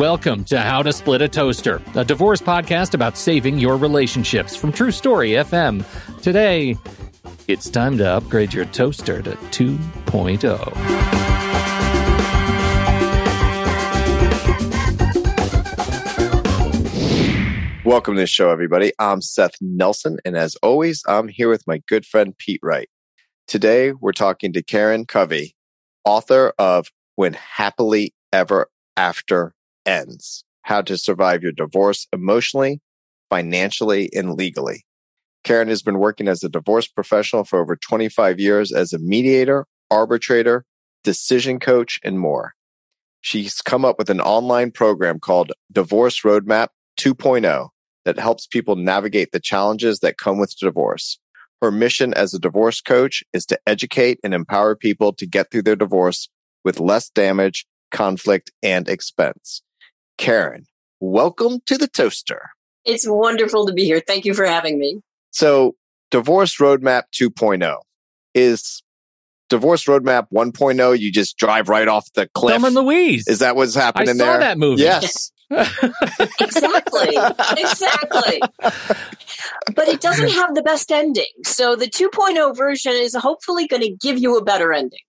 Welcome to How to Split a Toaster, a divorce podcast about saving your relationships from True Story FM. Today, it's time to upgrade your toaster to 2.0. Welcome to the show, everybody. I'm Seth Nelson, and as always, I'm here with my good friend Pete Wright. Today, we're talking to Karen Covy, author of When Happily Ever After Ends How to Survive Your Divorce Emotionally, Financially, and Legally. Karen has been working as a divorce professional for over 25 years as a mediator, arbitrator, decision coach, and more. She's come up with an online program called Divorce Roadmap 2.0 that helps people navigate the challenges that come with divorce. Her mission as a divorce coach is to educate and empower people to get through their divorce with less damage, conflict, and expense. Karen, welcome to the toaster. It's wonderful to be here. Thank you for having me. So, Divorce Roadmap 2.0 is Divorce Roadmap 1.0. You just drive right off the cliff. Thelma and Louise. Is that what's happening there? I saw there? that movie. Yes. exactly. exactly. But it doesn't have the best ending. So the 2.0 version is hopefully going to give you a better ending.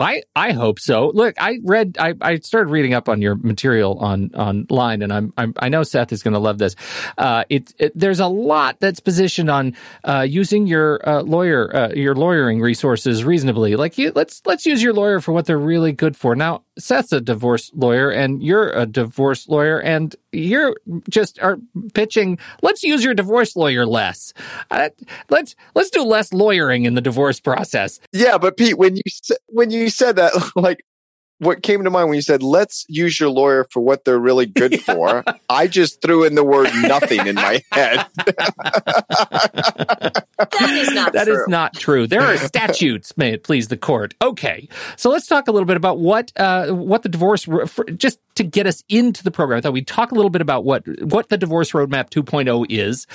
I, I hope so. Look, I read, I, I started reading up on your material on online, and I'm, I'm i know Seth is going to love this. Uh, it, it, there's a lot that's positioned on uh, using your uh, lawyer, uh, your lawyering resources reasonably. Like, you, let's let's use your lawyer for what they're really good for. Now, Seth's a divorce lawyer, and you're a divorce lawyer, and you're just are pitching. Let's use your divorce lawyer less. Uh, let's let's do less lawyering in the divorce process. Yeah, but Pete, when you when you said that, like what came to mind when you said let's use your lawyer for what they're really good for i just threw in the word nothing in my head. That is not That true. is not true. There are statutes may it please the court. Okay so let's talk a little bit about what uh, what the divorce for, just to get us into the program. I thought we'd talk a little bit about what what the divorce roadmap 2.0 is.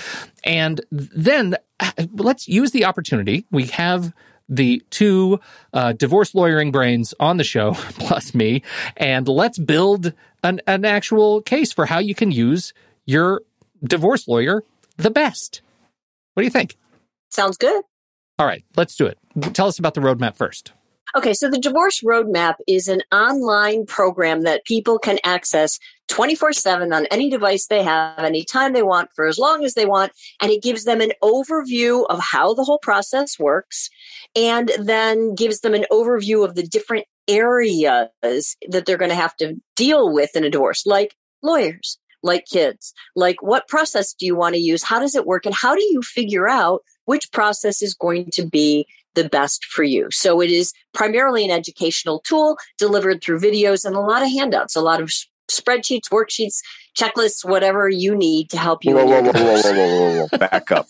And then uh, let's use the opportunity. We have the two uh, divorce lawyering brains on the show, plus me, and let's build an, an actual case for how you can use your divorce lawyer the best. What do you think? Sounds good. All right, let's do it. Tell us about the roadmap first. Okay, so the Divorce Roadmap is an online program that people can access 24 7 on any device they have, anytime they want, for as long as they want. And it gives them an overview of how the whole process works and then gives them an overview of the different areas that they're going to have to deal with in a divorce, like lawyers, like kids, like what process do you want to use? How does it work? And how do you figure out which process is going to be the best for you. So it is primarily an educational tool delivered through videos and a lot of handouts, a lot of spreadsheets, worksheets, checklists, whatever you need to help you. Whoa, whoa, whoa, whoa, whoa, whoa, whoa, whoa! Back up,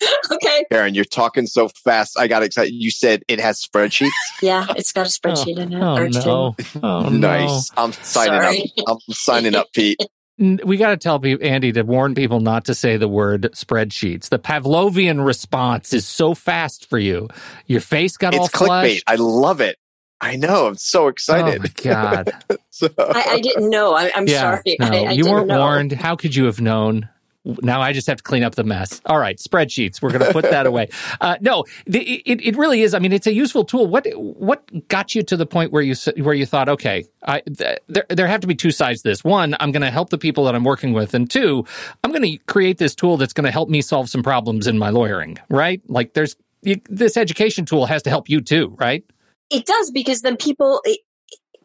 okay. Karen. You're talking so fast. I got excited. You said it has spreadsheets. Yeah, it's got a spreadsheet in it. Oh, oh no. Oh, nice. I'm signing Sorry. up. I'm signing up, Pete. N- We got to tell people, Andy, to warn people not to say the word spreadsheets. The Pavlovian response is so fast for you. Your face got all It's clickbait. flushed. I love it. I know. I'm so Oh excited. my god! So- I, I didn't know. I, I'm yeah, sorry. no, I, I you didn't weren't know. warned. How could you have known? Now I just have to clean up the mess. All right, spreadsheets. We're going to put that away. Uh, no, the, it, it really is. I mean, it's a useful tool. What what got you to the point where you where you thought, okay, I, th- there there have to be two sides to this. One, I'm going to help the people that I'm working with, and two, I'm going to create this tool that's going to help me solve some problems in my lawyering. Right? Like, there's you, this education tool has to help you too, right? It does because then people it,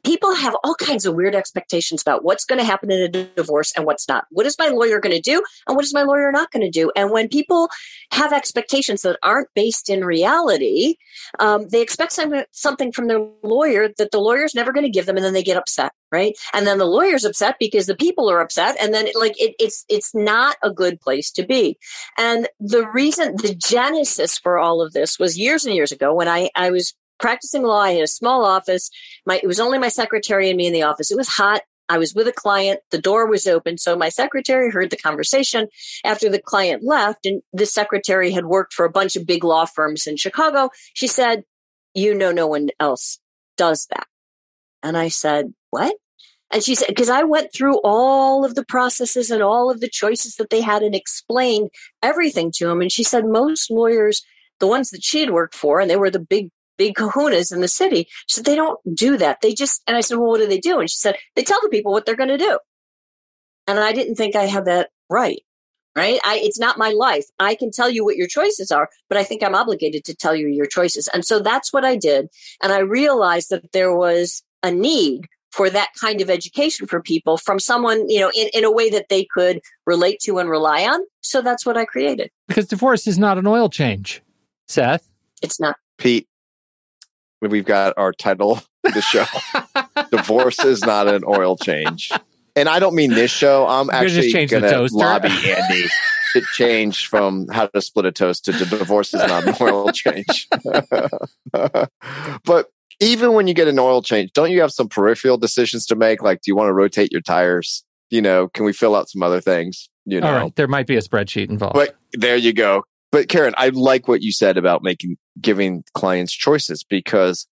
people have all kinds of weird expectations about what's going to happen in a divorce and what's not. What is my lawyer going to do and what is my lawyer not going to do? And when people have expectations that aren't based in reality, um, they expect some, something from their lawyer that the lawyer's never going to give them, and then they get upset, right? And then the lawyer's upset because the people are upset, and then like it, it's it's not a good place to be. And the reason, the genesis for all of this was years and years ago when I I was practicing law. I had a small office. My it was only my secretary and me in the office. It was hot. I was with a client. The door was open. So my secretary heard the conversation after the client left. And the secretary had worked for a bunch of big law firms in Chicago. She said, You know, no one else does that. And I said, What? And she said, because I went through all of the processes and all of the choices that they had and explained everything to him. And she said, most lawyers, the ones that she had worked for, and they were the big, big kahunas in the city, she said, they don't do that. They just, and I said, well, what do they do? And she said, they tell the people what they're going to do. And I didn't think I had that right. Right. I, it's not my life. I can tell you what your choices are, but I think I'm obligated to tell you your choices. And so that's what I did. And I realized that there was a need for that kind of education for people from someone, you know, in, in a way that they could relate to and rely on. So that's what I created. Because divorce is not an oil change, Seth. It's not. Pete, we've got our title the show. divorce is not an oil change. And I don't mean this show. I'm actually going to lobby Andy to change from how to split a toast to divorce is not an oil change. but even when you get an oil change, don't you have some peripheral decisions to make? Like, do you want to rotate your tires? You know, can we fill out some other things? You know, all right, there might be a spreadsheet involved. But there you go. But Karen, I like what you said about making giving clients choices because,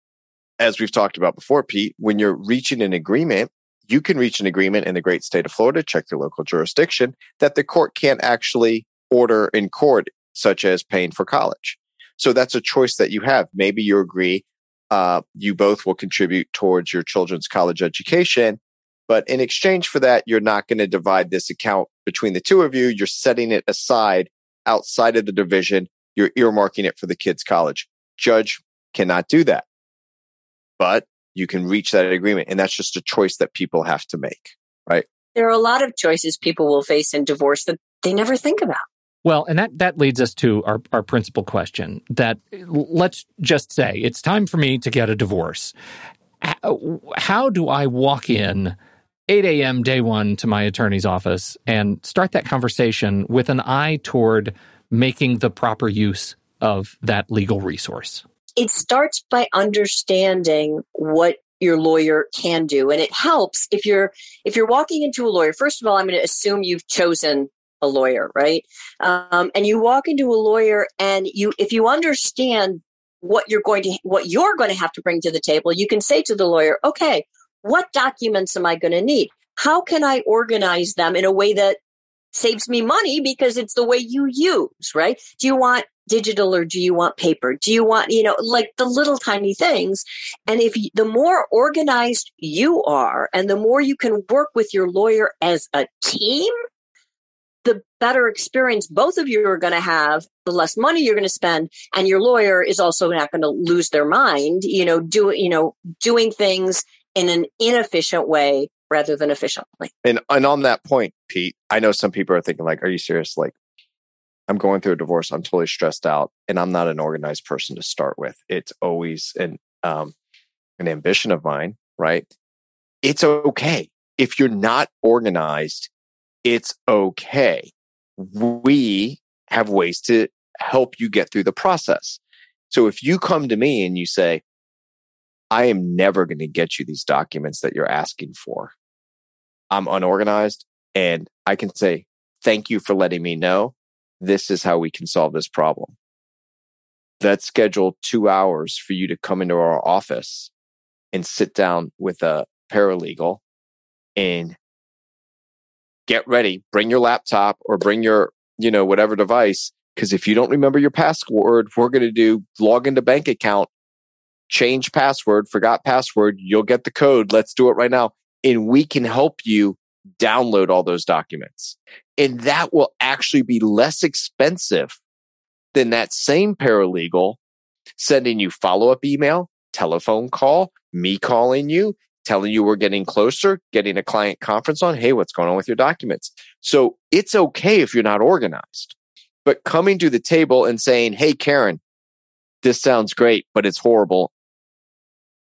as we've talked about before, Pete, when you're reaching an agreement, you can reach an agreement in the great state of Florida. Check your local jurisdiction that the court can't actually order in court, such as paying for college. So that's a choice that you have. Maybe you agree uh, you both will contribute towards your children's college education. But in exchange for that, you're not going to divide this account between the two of you. You're setting it aside outside of the division. You're earmarking it for the kids' college. Judge cannot do that. But you can reach that agreement. And that's just a choice that people have to make, right? There are a lot of choices people will face in divorce that they never think about. Well, and that, that leads us to our, our principal question that let's just say it's time for me to get a divorce. How do I walk in 8 a.m. day one to my attorney's office and start that conversation with an eye toward making the proper use of that legal resource? It starts by understanding what your lawyer can do and it helps if you're if you're walking into a lawyer first of all i'm going to assume you've chosen a lawyer, right? Um, and you walk into a lawyer, and you, if you understand what you're going to, what you're going to have to bring to the table, you can say to the lawyer, okay, what documents am I going to need? How can I organize them in a way that saves me money because it's the way you use, right? Do you want digital or do you want paper? Do you want, you know, like the little tiny things? And if you, the more organized you are and the more you can work with your lawyer as a team, the better experience both of you are going to have, the less money you're going to spend, and your lawyer is also not going to lose their mind, you know, do, you know, doing things in an inefficient way rather than efficiently. And and on that point, Pete, I know some people are thinking like, are you serious? Like, I'm going through a divorce. I'm totally stressed out, and I'm not an organized person to start with. It's always an um, an ambition of mine, right? It's okay if you're not organized it's okay. We have ways to help you get through the process. So if you come to me and you say, I am never going to get you these documents that you're asking for. I'm unorganized and I can say, thank you for letting me know. This is how we can solve this problem. Let's schedule two hours for you to come into our office and sit down with a paralegal and get ready, bring your laptop or bring your, you know, whatever device. Cause if you don't remember your password, we're going to do log into bank account, change password, forgot password. You'll get the code. Let's do it right now. And we can help you download all those documents. And that will actually be less expensive than that same paralegal sending you follow up email, telephone call, me calling you, telling you we're getting closer, getting a client conference on. Hey, what's going on with your documents? So it's okay if you're not organized, but coming to the table and saying, Hey, Karen, this sounds great, but it's horrible.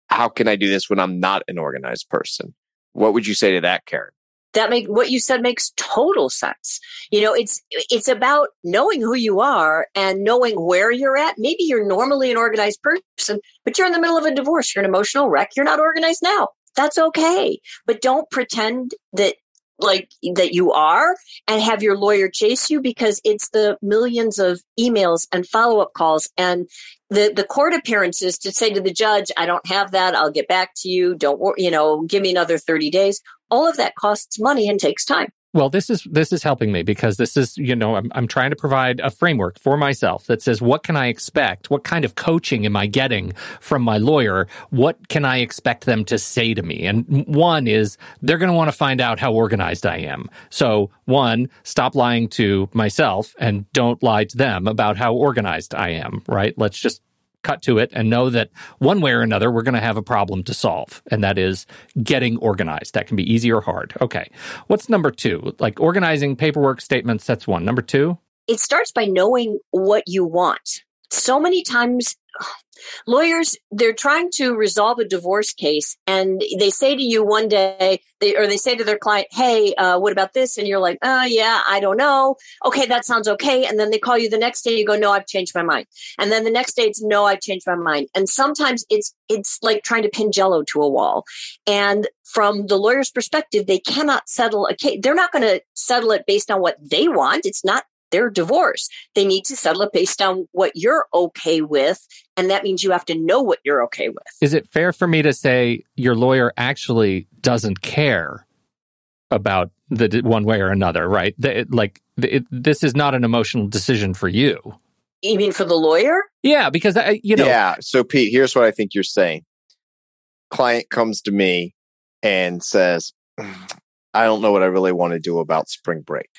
How can I do this when I'm not an organized person? What would you say to that, Karen? that make what you said makes total sense you know it's it's about knowing who you are and knowing where you're at maybe you're normally an organized person but you're in the middle of a divorce you're an emotional wreck you're not organized now that's okay. But don't pretend that like that you are and have your lawyer chase you because it's the millions of emails and follow-up calls and the the court appearances to say to the judge i don't have that. I'll get back to you. Don't worry you know give me another 30 days. All of that costs money and takes time. Well, this is this is helping me because this is, you know, I'm I'm trying to provide a framework for myself that says what can I expect? What kind of coaching am I getting from my lawyer? What can I expect them to say to me? And one is they're going to want to find out how organized I am. So, one, stop lying to myself and don't lie to them about how organized I am, right? Let's just cut to it and know that one way or another, we're going to have a problem to solve. And that is getting organized. That can be easy or hard. Okay. What's number two? Like organizing paperwork statements. That's one. Number two? It starts by knowing what you want. So many times lawyers they're trying to resolve a divorce case and they say to you one day they or they say to their client hey uh, what about this? And you're like oh yeah i don't know. Okay that sounds okay. And then they call you the next day you go no i've changed my mind. And then the next day it's no i've changed my mind. And sometimes it's it's like trying to pin jello to a wall. And from the lawyer's perspective they cannot settle a case they're not going to settle it based on what they want. It's not their divorce. They need to settle it based on what you're okay with. And that means you have to know what you're okay with. Is it fair for me to say your lawyer actually doesn't care about the one way or another, right? The, like, it, this is not an emotional decision for you. You mean for the lawyer? Yeah, because I, you know. Yeah. So, Pete, here's what I think you're saying. Client comes to me and says, I don't know what I really want to do about spring break.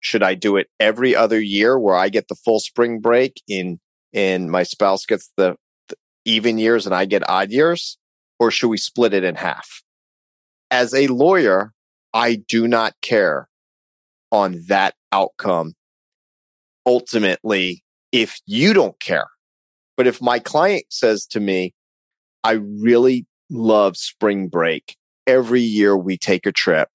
Should I do it every other year where I get the full spring break in and my spouse gets the, the even years and I get odd years? Or should we split it in half? As a lawyer, I do not care on that outcome. Ultimately, if you don't care, but if my client says to me, I really love spring break. Every year we take a trip.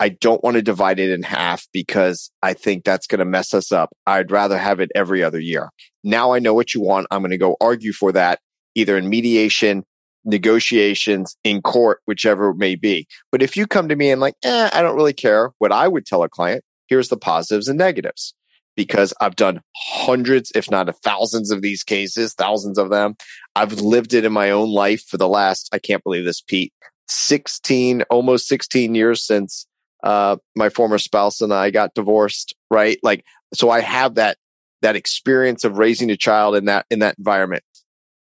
I don't want to divide it in half because I think that's going to mess us up. I'd rather have it every other year. Now I know what you want. I'm going to go argue for that either in mediation, negotiations, in court, whichever it may be. But if you come to me and like, eh, I don't really care, what I would tell a client, here's the positives and negatives. Because I've done hundreds, if not thousands of these cases, thousands of them. I've lived it in my own life for the last, I can't believe this, Pete, 16, almost 16 years since uh, my former spouse and I got divorced, right? Like, so I have that, that experience of raising a child in that, in that environment.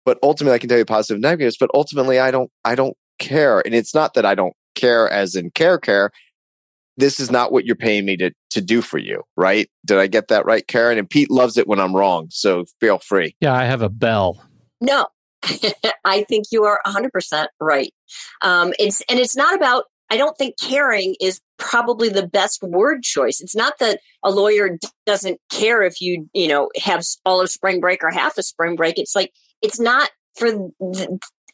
But ultimately, I can tell you positive and negatives, but ultimately, I don't, I don't care. And it's not that I don't care as in care, care. This is not what you're paying me to, to do for you, right? Did I get that right, Karen? And Pete loves it when I'm wrong. So feel free. Yeah, I have a bell. No, I think you are 100% right. Um, it's and it's not about I don't think caring is probably the best word choice. It's not that a lawyer doesn't care if you, you know, have all of spring break or half of spring break. It's like it's not for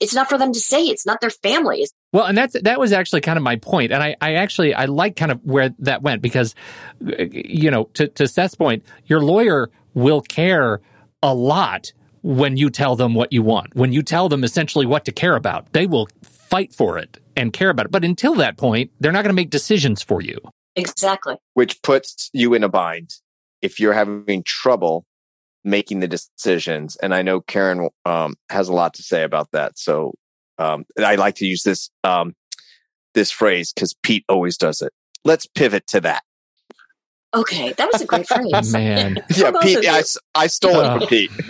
it's not for them to say. It's not their families. Well, and that's that was actually kind of my point, and I, I actually I like kind of where that went because, you know, to to Seth's point, your lawyer will care a lot when you tell them what you want. When you tell them essentially what to care about, they will fight for it and care about it. But until that point, they're not going to make decisions for you. Exactly. Which puts you in a bind if you're having trouble making the decisions. And I know Karen um, has a lot to say about that. So um, I like to use this um, this phrase because Pete always does it. Let's pivot to that. Okay, that was a great phrase. Man. yeah, Pete, I, I stole it from Pete.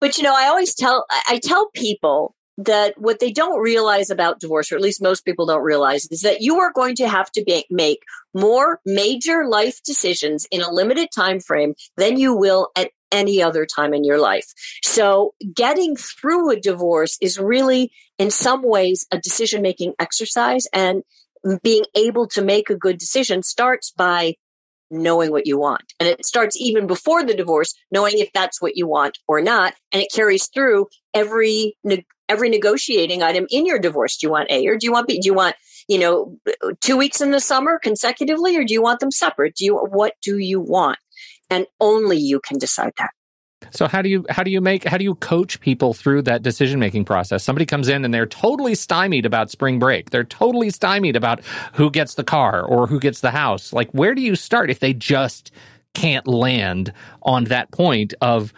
but you know, I always tell I tell people that what they don't realize about divorce, or at least most people don't realize, is that you are going to have to make more major life decisions in a limited time frame than you will at any other time in your life. So getting through a divorce is really, in some ways, a decision making exercise and being able to make a good decision starts by knowing what you want. And it starts even before the divorce, knowing if that's what you want or not. And it carries through every, every negotiating item in your divorce. Do you want A or do you want B? Do you want, you know, two weeks in the summer consecutively or do you want them separate? Do you, what do you want? And only you can decide that. So how do you how do you make how do you coach people through that decision making process? Somebody comes in and they're totally stymied about spring break. They're totally stymied about who gets the car or who gets the house. Like where do you start if they just can't land on that point of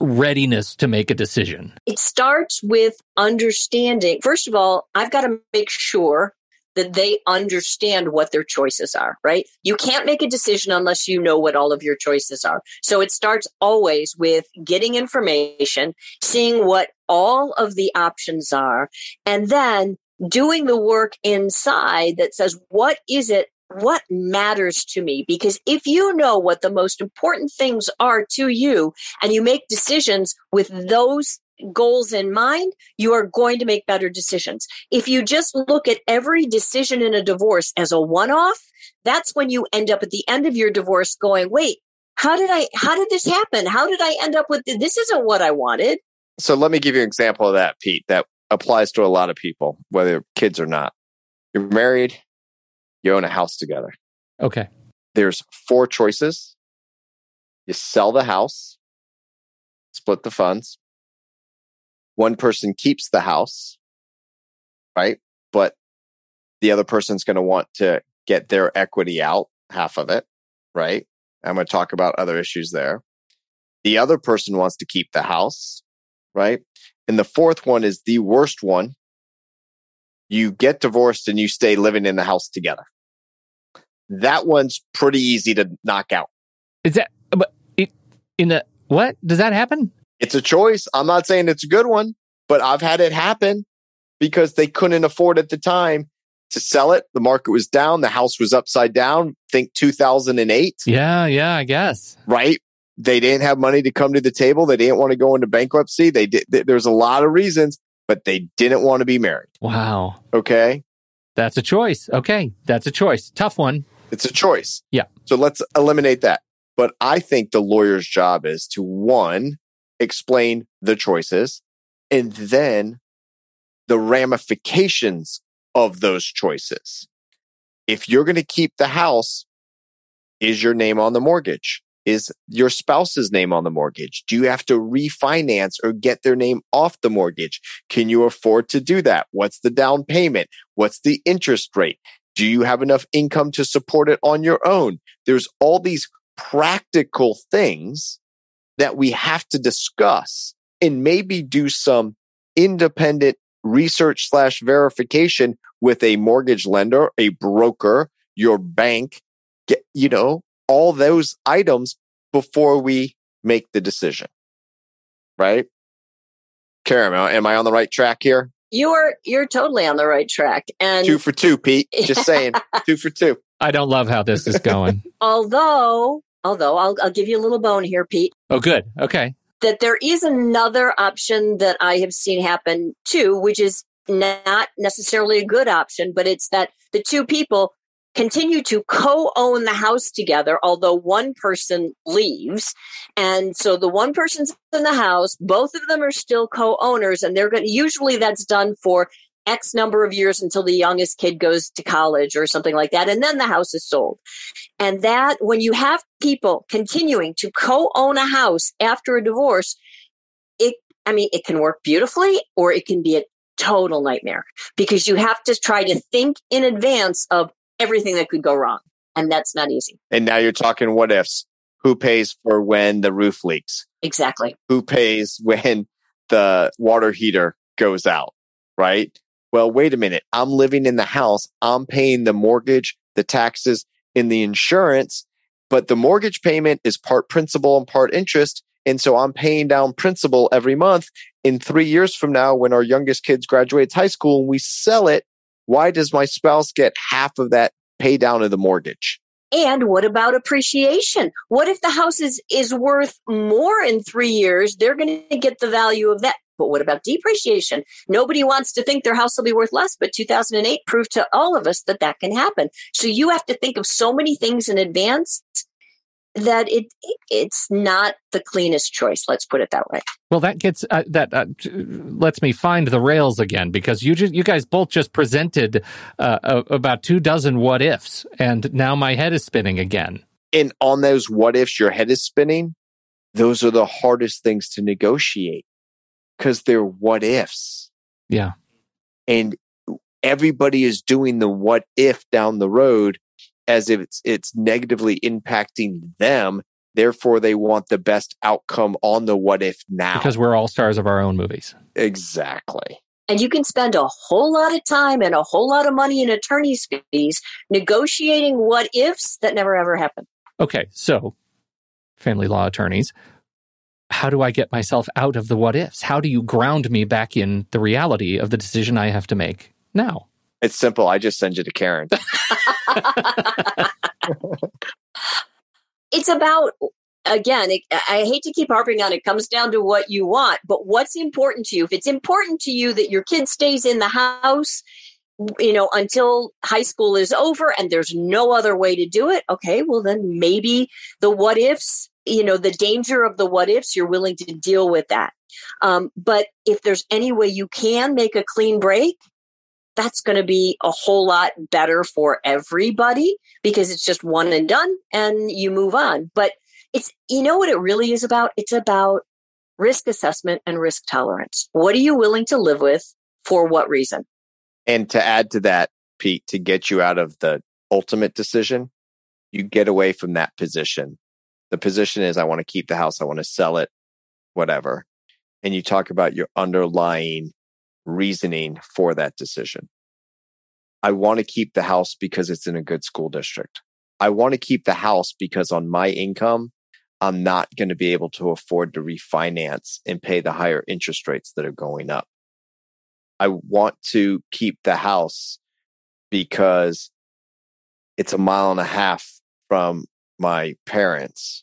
readiness to make a decision? It starts with understanding. First of all, I've got to make sure that they understand what their choices are, right? You can't make a decision unless you know what all of your choices are. So it starts always with getting information, seeing what all of the options are, and then doing the work inside that says, what is it what matters to me because if you know what the most important things are to you and you make decisions with those goals in mind, you are going to make better decisions. If you just look at every decision in a divorce as a one off, that's when you end up at the end of your divorce going, wait, how did I, how did this happen? How did I end up with this? Isn't what I wanted. So let me give you an example of that, Pete, that applies to a lot of people, whether kids or not. You're married, you own a house together. Okay. There's four choices. You sell the house, split the funds. One person keeps the house, right? But the other person's going to want to get their equity out, half of it, right? I'm going to talk about other issues there. The other person wants to keep the house, right? And the fourth one is the worst one you get divorced and you stay living in the house together. That one's pretty easy to knock out. Is that but it, in the what does that happen? It's a choice. I'm not saying it's a good one, but I've had it happen because they couldn't afford at the time to sell it. The market was down. The house was upside down. Think 2008. Yeah, yeah, I guess. Right. They didn't have money to come to the table. They didn't want to go into bankruptcy. They did. There's a lot of reasons but they didn't want to be married. Wow. Okay. That's a choice. Okay. That's a choice. Tough one. It's a choice. Yeah. So let's eliminate that. But I think the lawyer's job is to one, explain the choices and then the ramifications of those choices. If you're going to keep the house, is your name on the mortgage? is your spouse's name on the mortgage? Do you have to refinance or get their name off the mortgage? Can you afford to do that? What's the down payment? What's the interest rate? Do you have enough income to support it on your own? There's all these practical things that we have to discuss and maybe do some independent research slash verification with a mortgage lender, a broker, your bank, get, you know, all those items before we make the decision. Right? Karen, am I on the right track here? You are you're totally on the right track. And two for two, Pete. Just saying. two for two. I don't love how this is going. although although I'll I'll give you a little bone here, Pete. Oh good. Okay. That there is another option that I have seen happen too, which is not necessarily a good option, but it's that the two people continue to co-own the house together although one person leaves and so the one person's in the house both of them are still co-owners and they're going to usually that's done for x number of years until the youngest kid goes to college or something like that and then the house is sold and that when you have people continuing to co-own a house after a divorce it i mean it can work beautifully or it can be a total nightmare because you have to try to think in advance of everything that could go wrong. And that's not easy. And now you're talking what ifs. Who pays for when the roof leaks? Exactly. Who pays when the water heater goes out? Right? Well, wait a minute. I'm living in the house. I'm paying the mortgage, the taxes, and the insurance, but the mortgage payment is part principal and part interest. And so I'm paying down principal every month. In three years from now, when our youngest kids graduates high school and we sell it, why does my spouse get half of that pay down of the mortgage? And what about appreciation? What if the house is, is worth more in three years? They're going to get the value of that. But what about depreciation? Nobody wants to think their house will be worth less, but 2008 proved to all of us that that can happen. So you have to think of so many things in advance that it it's not the cleanest choice. Let's put it that way. Well, that gets uh, that uh, lets me find the rails again because you just, you guys both just presented uh, about two dozen what ifs, and now my head is spinning again. And on those what ifs, your head is spinning. Those are the hardest things to negotiate because they're what ifs. Yeah, and everybody is doing the what if down the road as if it's it's negatively impacting them Therefore, they want the best outcome on the what if now. Because we're all stars of our own movies. Exactly. And you can spend a whole lot of time and a whole lot of money in attorney's fees negotiating what ifs that never ever happen. Okay, so family law attorneys, how do I get myself out of the what ifs? How do you ground me back in the reality of the decision I have to make now? It's simple. I just send you to Karen. it's about again it, i hate to keep harping on it comes down to what you want but what's important to you if it's important to you that your kid stays in the house you know until high school is over and there's no other way to do it okay well then maybe the what ifs you know the danger of the what ifs you're willing to deal with that um, but if there's any way you can make a clean break that's going to be a whole lot better for everybody because it's just one and done and you move on. But it's, you know what it really is about? It's about risk assessment and risk tolerance. What are you willing to live with for what reason? And to add to that, Pete, to get you out of the ultimate decision, you get away from that position. The position is I want to keep the house, I want to sell it, whatever. And you talk about your underlying reasoning for that decision. I want to keep the house because it's in a good school district. I want to keep the house because on my income, I'm not going to be able to afford to refinance and pay the higher interest rates that are going up. I want to keep the house because it's a mile and a half from my parents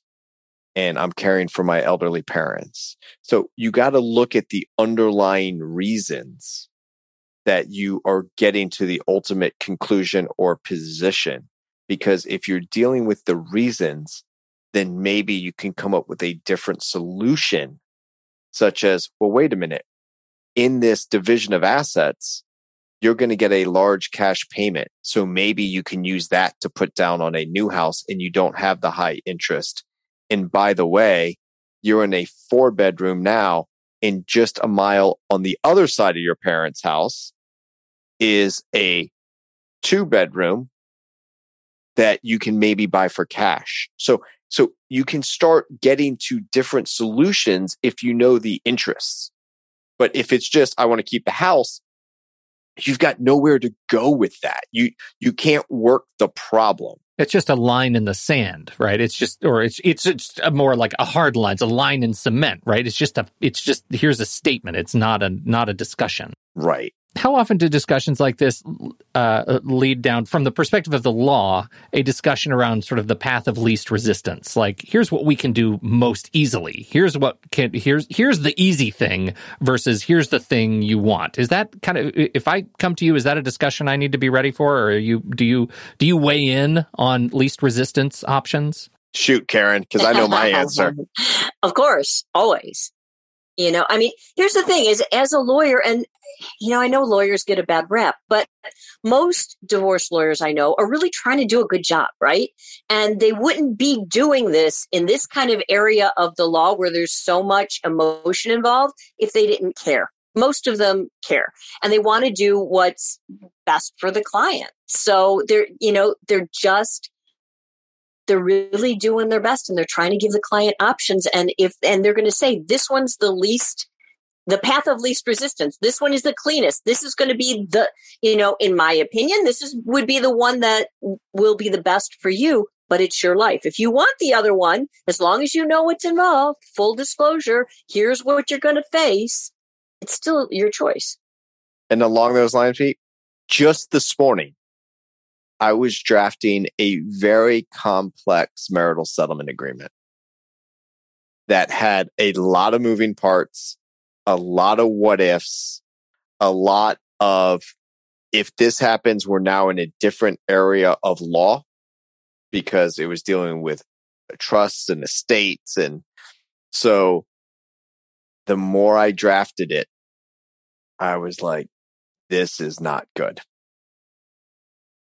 and I'm caring for my elderly parents. So you got to look at the underlying reasons that you are getting to the ultimate conclusion or position. Because if you're dealing with the reasons, then maybe you can come up with a different solution, such as, well, wait a minute. In this division of assets, you're going to get a large cash payment. So maybe you can use that to put down on a new house and you don't have the high interest and by the way, you're in a four bedroom now and just a mile on the other side of your parents' house is a two bedroom that you can maybe buy for cash. So, so you can start getting to different solutions if you know the interests. But if it's just, I want to keep the house, you've got nowhere to go with that. You, you can't work the problem. It's just a line in the sand, right? It's just, or it's, it's a more like a hard line. It's a line in cement, right? It's just a, it's just, here's a statement. It's not a, not a discussion. Right how often do discussions like this uh, lead down, from the perspective of the law, a discussion around sort of the path of least resistance? Like, here's what we can do most easily. Here's what can here's here's the easy thing versus here's the thing you want. Is that kind of if I come to you, is that a discussion I need to be ready for, or you do you do you weigh in on least resistance options? Shoot, Karen, because I know my answer. of course, always. You know, I mean, here's the thing is as a lawyer, and, you know, I know lawyers get a bad rap, but most divorce lawyers I know are really trying to do a good job, right? And they wouldn't be doing this in this kind of area of the law where there's so much emotion involved if they didn't care. Most of them care and they want to do what's best for the client. So they're, you know, they're just they're really doing their best and they're trying to give the client options. And if and they're going to say this one's the least the path of least resistance. This one is the cleanest. This is going to be the you know in my opinion this is would be the one that will be the best for you but it's your life. If you want the other one as long as you know what's involved full disclosure here's what you're going to face it's still your choice. And along those lines Pete, just this morning I was drafting a very complex marital settlement agreement that had a lot of moving parts, a lot of what ifs, a lot of if this happens, we're now in a different area of law because it was dealing with trusts and estates. And so the more I drafted it, I was like, this is not good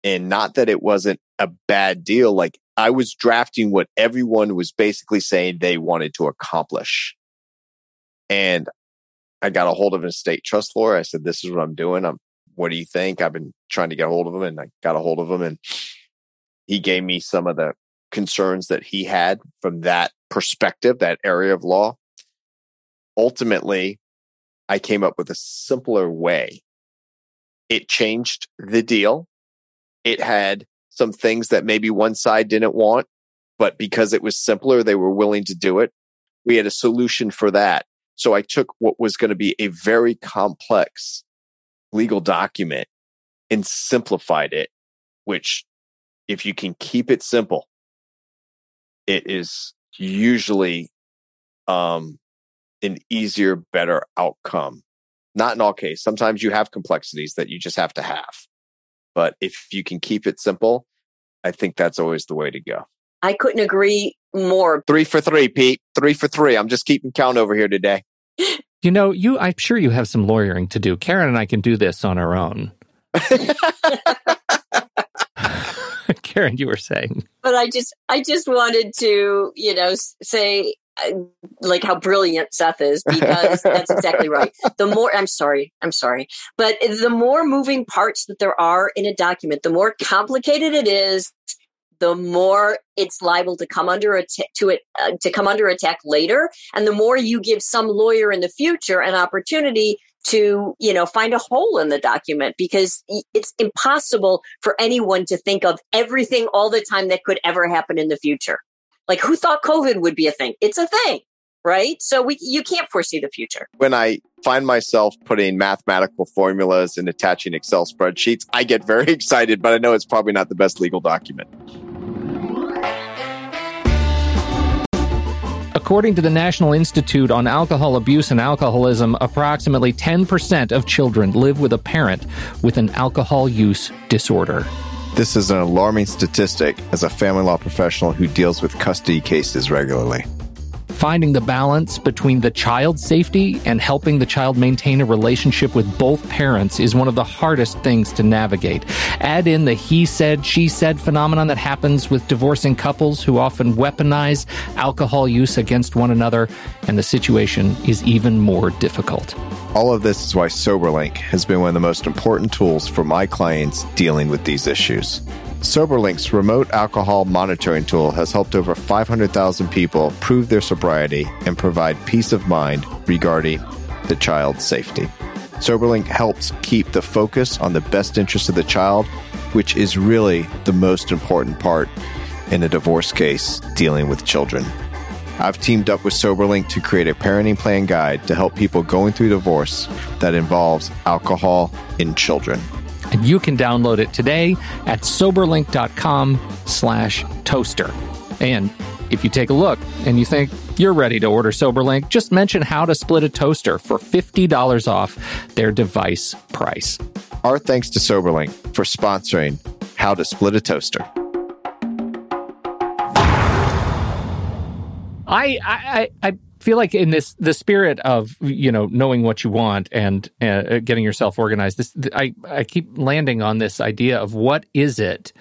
and not that it wasn't a bad deal. Like I was drafting what everyone was basically saying they wanted to accomplish. And I got a hold of an estate trust lawyer. I said, this is what I'm doing. I'm, what do you think? I've been trying to get a hold of him and I got a hold of him and he gave me some of the concerns that he had from that perspective, that area of law. Ultimately, I came up with a simpler way. It changed the deal. It had some things that maybe one side didn't want, but because it was simpler, they were willing to do it. We had a solution for that. So I took what was going to be a very complex legal document and simplified it, which if you can keep it simple, it is usually um, an easier, better outcome. Not in all cases. Sometimes you have complexities that you just have to have. But if you can keep it simple, I think that's always the way to go. I couldn't agree more. Three for three, Pete. Three for three. I'm just keeping count over here today. You know, you I'm sure you have some lawyering to do. Karen and I can do this on our own. Karen, you were saying. But I just I just wanted to, you know, say like how brilliant Seth is because that's exactly right. The more I'm sorry, I'm sorry, but the more moving parts that there are in a document, the more complicated it is, the more it's liable to come under attack to it uh, to come under attack later, and the more you give some lawyer in the future an opportunity to you know find a hole in the document because it's impossible for anyone to think of everything all the time that could ever happen in the future like who thought covid would be a thing? It's a thing right? So we you can't foresee the future. When i find myself putting mathematical formulas and attaching excel spreadsheets i get very excited but i know it's probably not the best legal document. According to the National Institute on Alcohol Abuse and Alcoholism, approximately 10% of children live with a parent with an alcohol use disorder. This is an alarming statistic as a family law professional who deals with custody cases regularly. Finding the balance between the child's safety and helping the child maintain a relationship with both parents is one of the hardest things to navigate. Add in the he said, she said phenomenon that happens with divorcing couples who often weaponize alcohol use against one another, and the situation is even more difficult. All of this is why SoberLink has been one of the most important tools for my clients dealing with these issues. SoberLink's remote alcohol monitoring tool has helped over 500,000 people prove their sobriety and provide peace of mind regarding the child's safety. SoberLink helps keep the focus on the best interest of the child, which is really the most important part in a divorce case dealing with children. I've teamed up with SoberLink to create a parenting plan guide to help people going through divorce that involves alcohol in children you can download it today at soberlink.com slash toaster. And if you take a look and you think you're ready to order SoberLink, just mention how to split a toaster for $50 off their device price. Our thanks to SoberLink for sponsoring How to Split a Toaster. I, I, I feel like in this the spirit of you know knowing what you want and uh, getting yourself organized this i i keep landing on this idea of what is it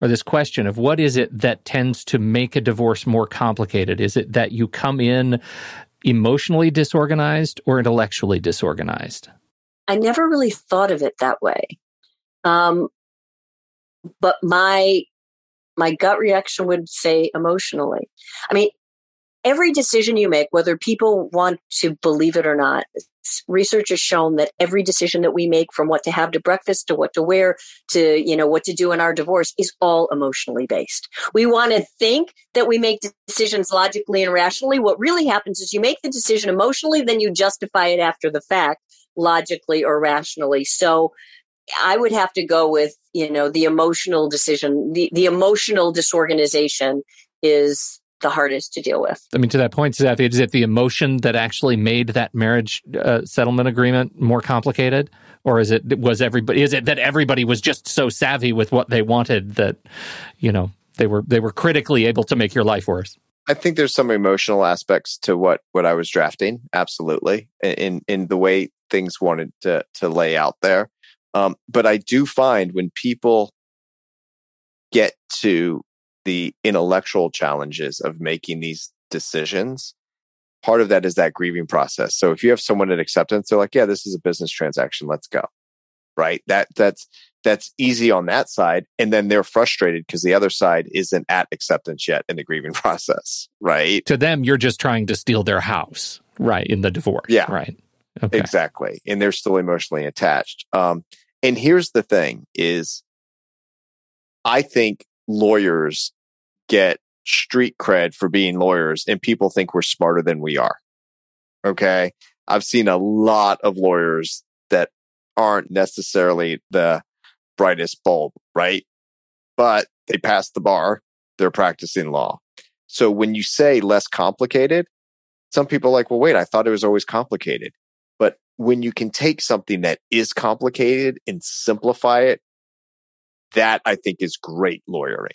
or this question of what is it that tends to make a divorce more complicated? Is it that you come in emotionally disorganized or intellectually disorganized? I never really thought of it that way. Um but my my gut reaction would say emotionally. I mean every decision you make, whether people want to believe it or not, research has shown that every decision that we make from what to have to breakfast to what to wear to you know what to do in our divorce is all emotionally based. We want to think that we make decisions logically and rationally. What really happens is you make the decision emotionally then you justify it after the fact logically or rationally. So i would have to go with you know the emotional decision. The, the emotional disorganization is the hardest to deal with. I mean, to that point, Seth, is it the emotion that actually made that marriage uh, settlement agreement more complicated, or is it was everybody? Is it that everybody was just so savvy with what they wanted that you know they were they were critically able to make your life worse? I think there's some emotional aspects to what what I was drafting, absolutely, in in the way things wanted to to lay out there. Um, but I do find when people get to the intellectual challenges of making these decisions part of that is that grieving process so if you have someone in acceptance they're like yeah this is a business transaction let's go right that that's that's easy on that side. And then they're frustrated because the other side isn't at acceptance yet in the grieving process, right? To them, you're just trying to steal their house, right? In the divorce. Yeah. Right. Okay. Exactly. And they're still emotionally attached. Um, and here's the thing is I think lawyers get street cred for being lawyers and people think we're smarter than we are. Okay. I've seen a lot of lawyers that aren't necessarily the brightest bulb, right? But they passed the bar. They're practicing law. So when you say less complicated, some people are like, well, wait, I thought it was always complicated. But when you can take something that is complicated and simplify it, that I think is great lawyering.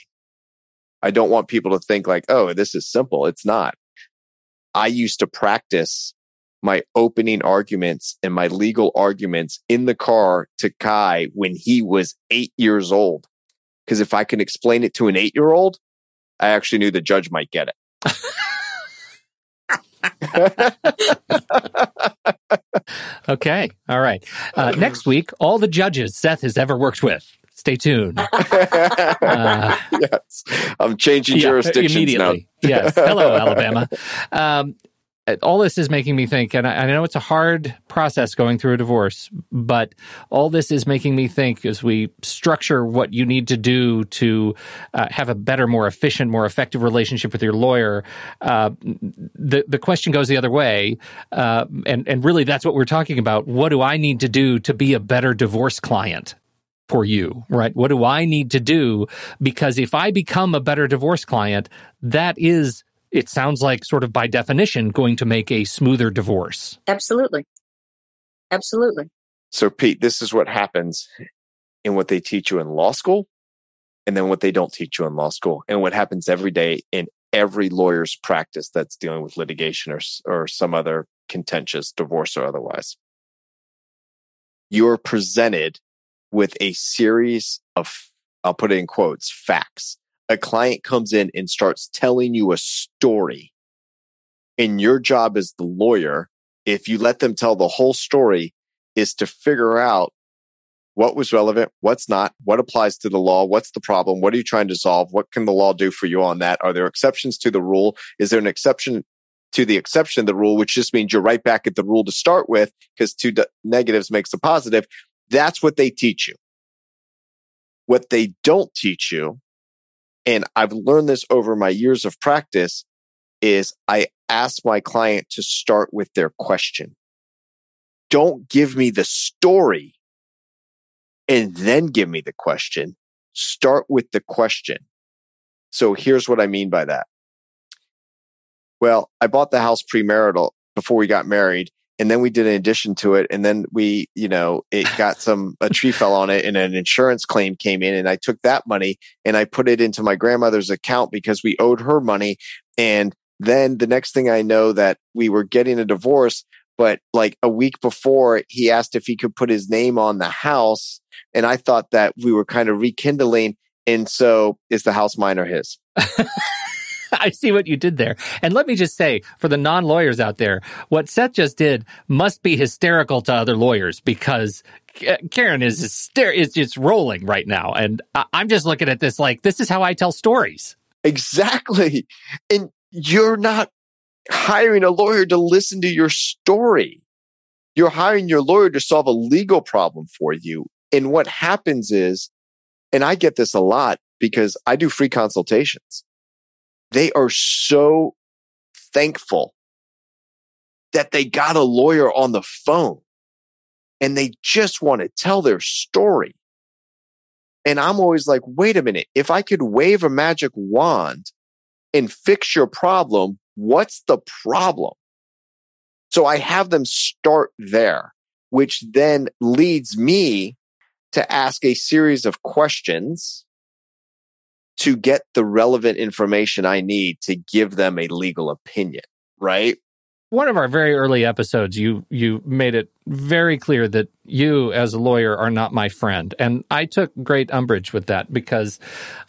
I don't want people to think like, oh, this is simple. It's not. I used to practice my opening arguments and my legal arguments in the car to Kai when he was eight years old. Because if I can explain it to an eight year old, I actually knew the judge might get it. okay. All right. Uh, next week, all the judges Seth has ever worked with. Stay tuned. Uh, yes. I'm changing yeah, jurisdictions immediately. Now. yes. Hello, Alabama. Um, all this is making me think, and I, I, know it's a hard process going through a divorce, but all this is making me think as we structure what you need to do to uh, have a better, more efficient, more effective relationship with your lawyer. Uh, the the question goes the other way, uh, and and really that's what we're talking about. What do I need to do to be a better divorce client? For you, right? What do I need to do? Because if I become a better divorce client, that is it sounds like sort of by definition going to make a smoother divorce. Absolutely. Absolutely. So Pete, this is what happens in what they teach you in law school and then what they don't teach you in law school and what happens every day in every lawyer's practice that's dealing with litigation or, or some other contentious divorce or otherwise. You're presented with a series of, I'll put it in quotes, facts a client comes in and starts telling you a story, and your job as the lawyer, if you let them tell the whole story, is to figure out what was relevant, what's not, what applies to the law, what's the problem, what are you trying to solve, what can the law do for you on that? Are there exceptions to the rule? Is there an exception to the exception the rule, which just means you're right back at the rule to start with because two negatives makes a positive. That's what they teach you. What they don't teach you and I've learned this over my years of practice is I ask my client to start with their question. Don't give me the story and then give me the question. Start with the question. So here's what I mean by that. Well, I bought the house premarital before we got married and then we did an addition to it and then we you know it got some a tree fell on it and an insurance claim came in and i took that money and i put it into my grandmother's account because we owed her money and then the next thing i know that we were getting a divorce but like a week before he asked if he could put his name on the house and i thought that we were kind of rekindling and so is the house mine or his I see what you did there. And let me just say, for the non lawyers out there, what Seth just did must be hysterical to other lawyers because Karen is hyster- is just rolling right now. And I'm just looking at this like, this is how I tell stories. Exactly. And you're not hiring a lawyer to listen to your story. You're hiring your lawyer to solve a legal problem for you. And what happens is, and I get this a lot because I do free consultations they are so thankful that they got a lawyer on the phone and they just want to tell their story. And I'm always like, wait a minute. If I could wave a magic wand and fix your problem, what's the problem? So I have them start there, which then leads me to ask a series of questions to get the relevant information I need to give them a legal opinion, right? One of our very early episodes, you you made it very clear that you, as a lawyer, are not my friend, and I took great umbrage with that because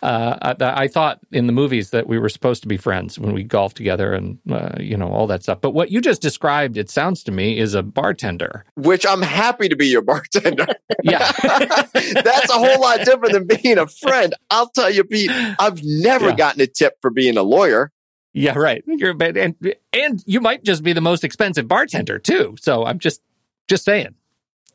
uh, I, I, thought in the movies that we were supposed to be friends when we golfed together and uh, you know all that stuff. But what you just described, it sounds to me, is a bartender. Which I'm happy to be your bartender. yeah, that's a whole lot different than being a friend. I'll tell you, Pete. I've never yeah. gotten a tip for being a lawyer. Yeah, right. You're and and you might just be the most expensive bartender too. So I'm just just saying,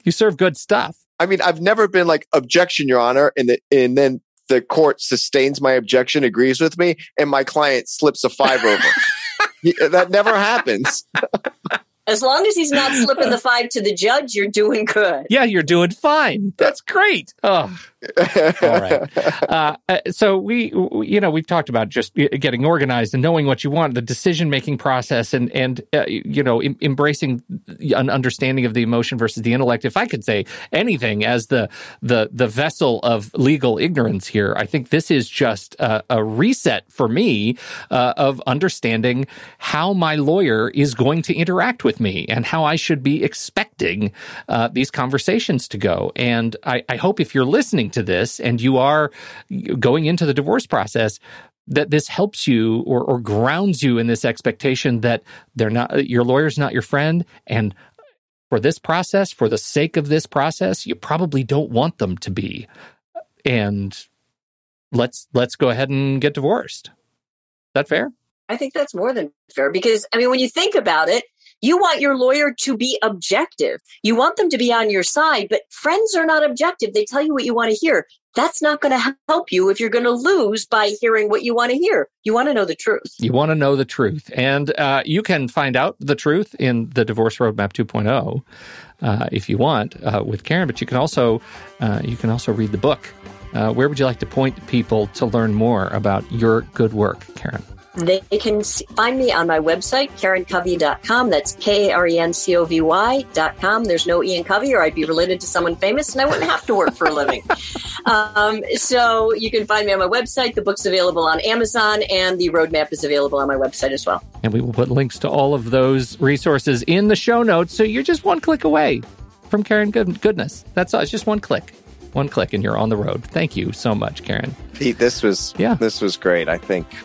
you serve good stuff. I mean, I've never been like objection, Your Honor, and the, and then the court sustains my objection, agrees with me, and my client slips a five over. that never happens. As long as he's not slipping the five to the judge, you're doing good. Yeah, you're doing fine. That's great. Oh, all right. Uh, uh, so we, you know, we've talked about just getting organized and knowing what you want, the decision making process, and and uh, you know, em- embracing an understanding of the emotion versus the intellect. If I could say anything as the the the vessel of legal ignorance here, I think this is just a, a reset for me uh, of understanding how my lawyer is going to interact with me and how I should be expecting uh, these conversations to go. And I, I hope if you're listening to this and you are going into the divorce process, that this helps you or, or grounds you in this expectation that they're not your lawyer's not your friend. And for this process for the sake of this process you probably don't want them to be. And let's let's go ahead and get divorced. Is that fair? I think that's more than fair because i mean when you think about it you want your lawyer to be objective. You want them to be on your side, but friends are not objective. They tell you what you want to hear. That's not going to help you if you're going to lose by hearing what you want to hear. You want to know the truth. You want to know the truth. And uh, you can find out the truth in the Divorce Roadmap 2.0 uh, if you want uh, with Karen, but you can also, uh, you can also read the book. Uh, where would you like to point people to learn more about your good work, Karen? They can find me on my website, karencovy.com. That's K R E N C O V Y.com. There's no Ian Covy, or I'd be related to someone famous and I wouldn't have to work for a living. um, so you can find me on my website. The book's available on Amazon, and the roadmap is available on my website as well. And we will put links to all of those resources in the show notes. So you're just one click away from Karen Good- Goodness. That's all. It's just one click one click and you're on the road. Thank you so much, Karen. Pete, this was yeah. this was great. I think I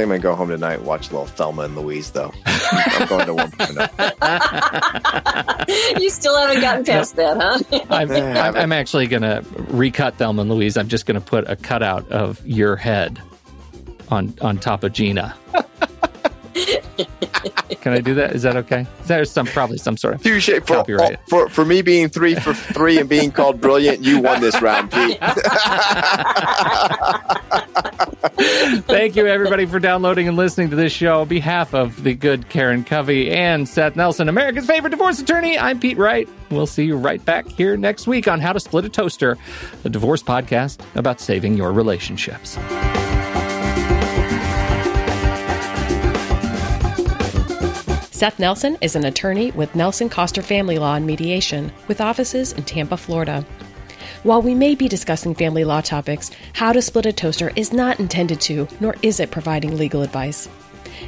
think I'm gonna go home tonight and watch a little Thelma and Louise, though. I'm going to one. you still haven't gotten past that, huh? I'm, I'm, I'm actually gonna recut Thelma and Louise. I'm just gonna put a cutout of your head on on top of Geena. Can I do that? Is that okay? Is there some probably some sort of Touché. For, copyright? For, for me being three for three and being called brilliant, you won this round, Pete. Thank you, everybody, for downloading and listening to this show. On behalf of the good Karen Covy and Seth Nelson, America's favorite divorce attorney, I'm Pete Wright. We'll see you right back here next week on How to Split a Toaster, a divorce podcast about saving your relationships. Seth Nelson is an attorney with Nelson Koster Family Law and Mediation, with offices in Tampa, Florida. While we may be discussing family law topics, How to Split a Toaster is not intended to, nor is it providing legal advice.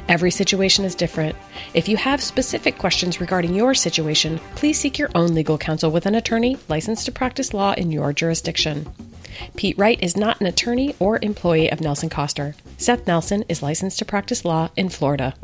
Every situation is different. If you have specific questions regarding your situation, please seek your own legal counsel with an attorney licensed to practice law in your jurisdiction. Pete Wright is not an attorney or employee of Nelson Koster. Seth Nelson is licensed to practice law in Florida.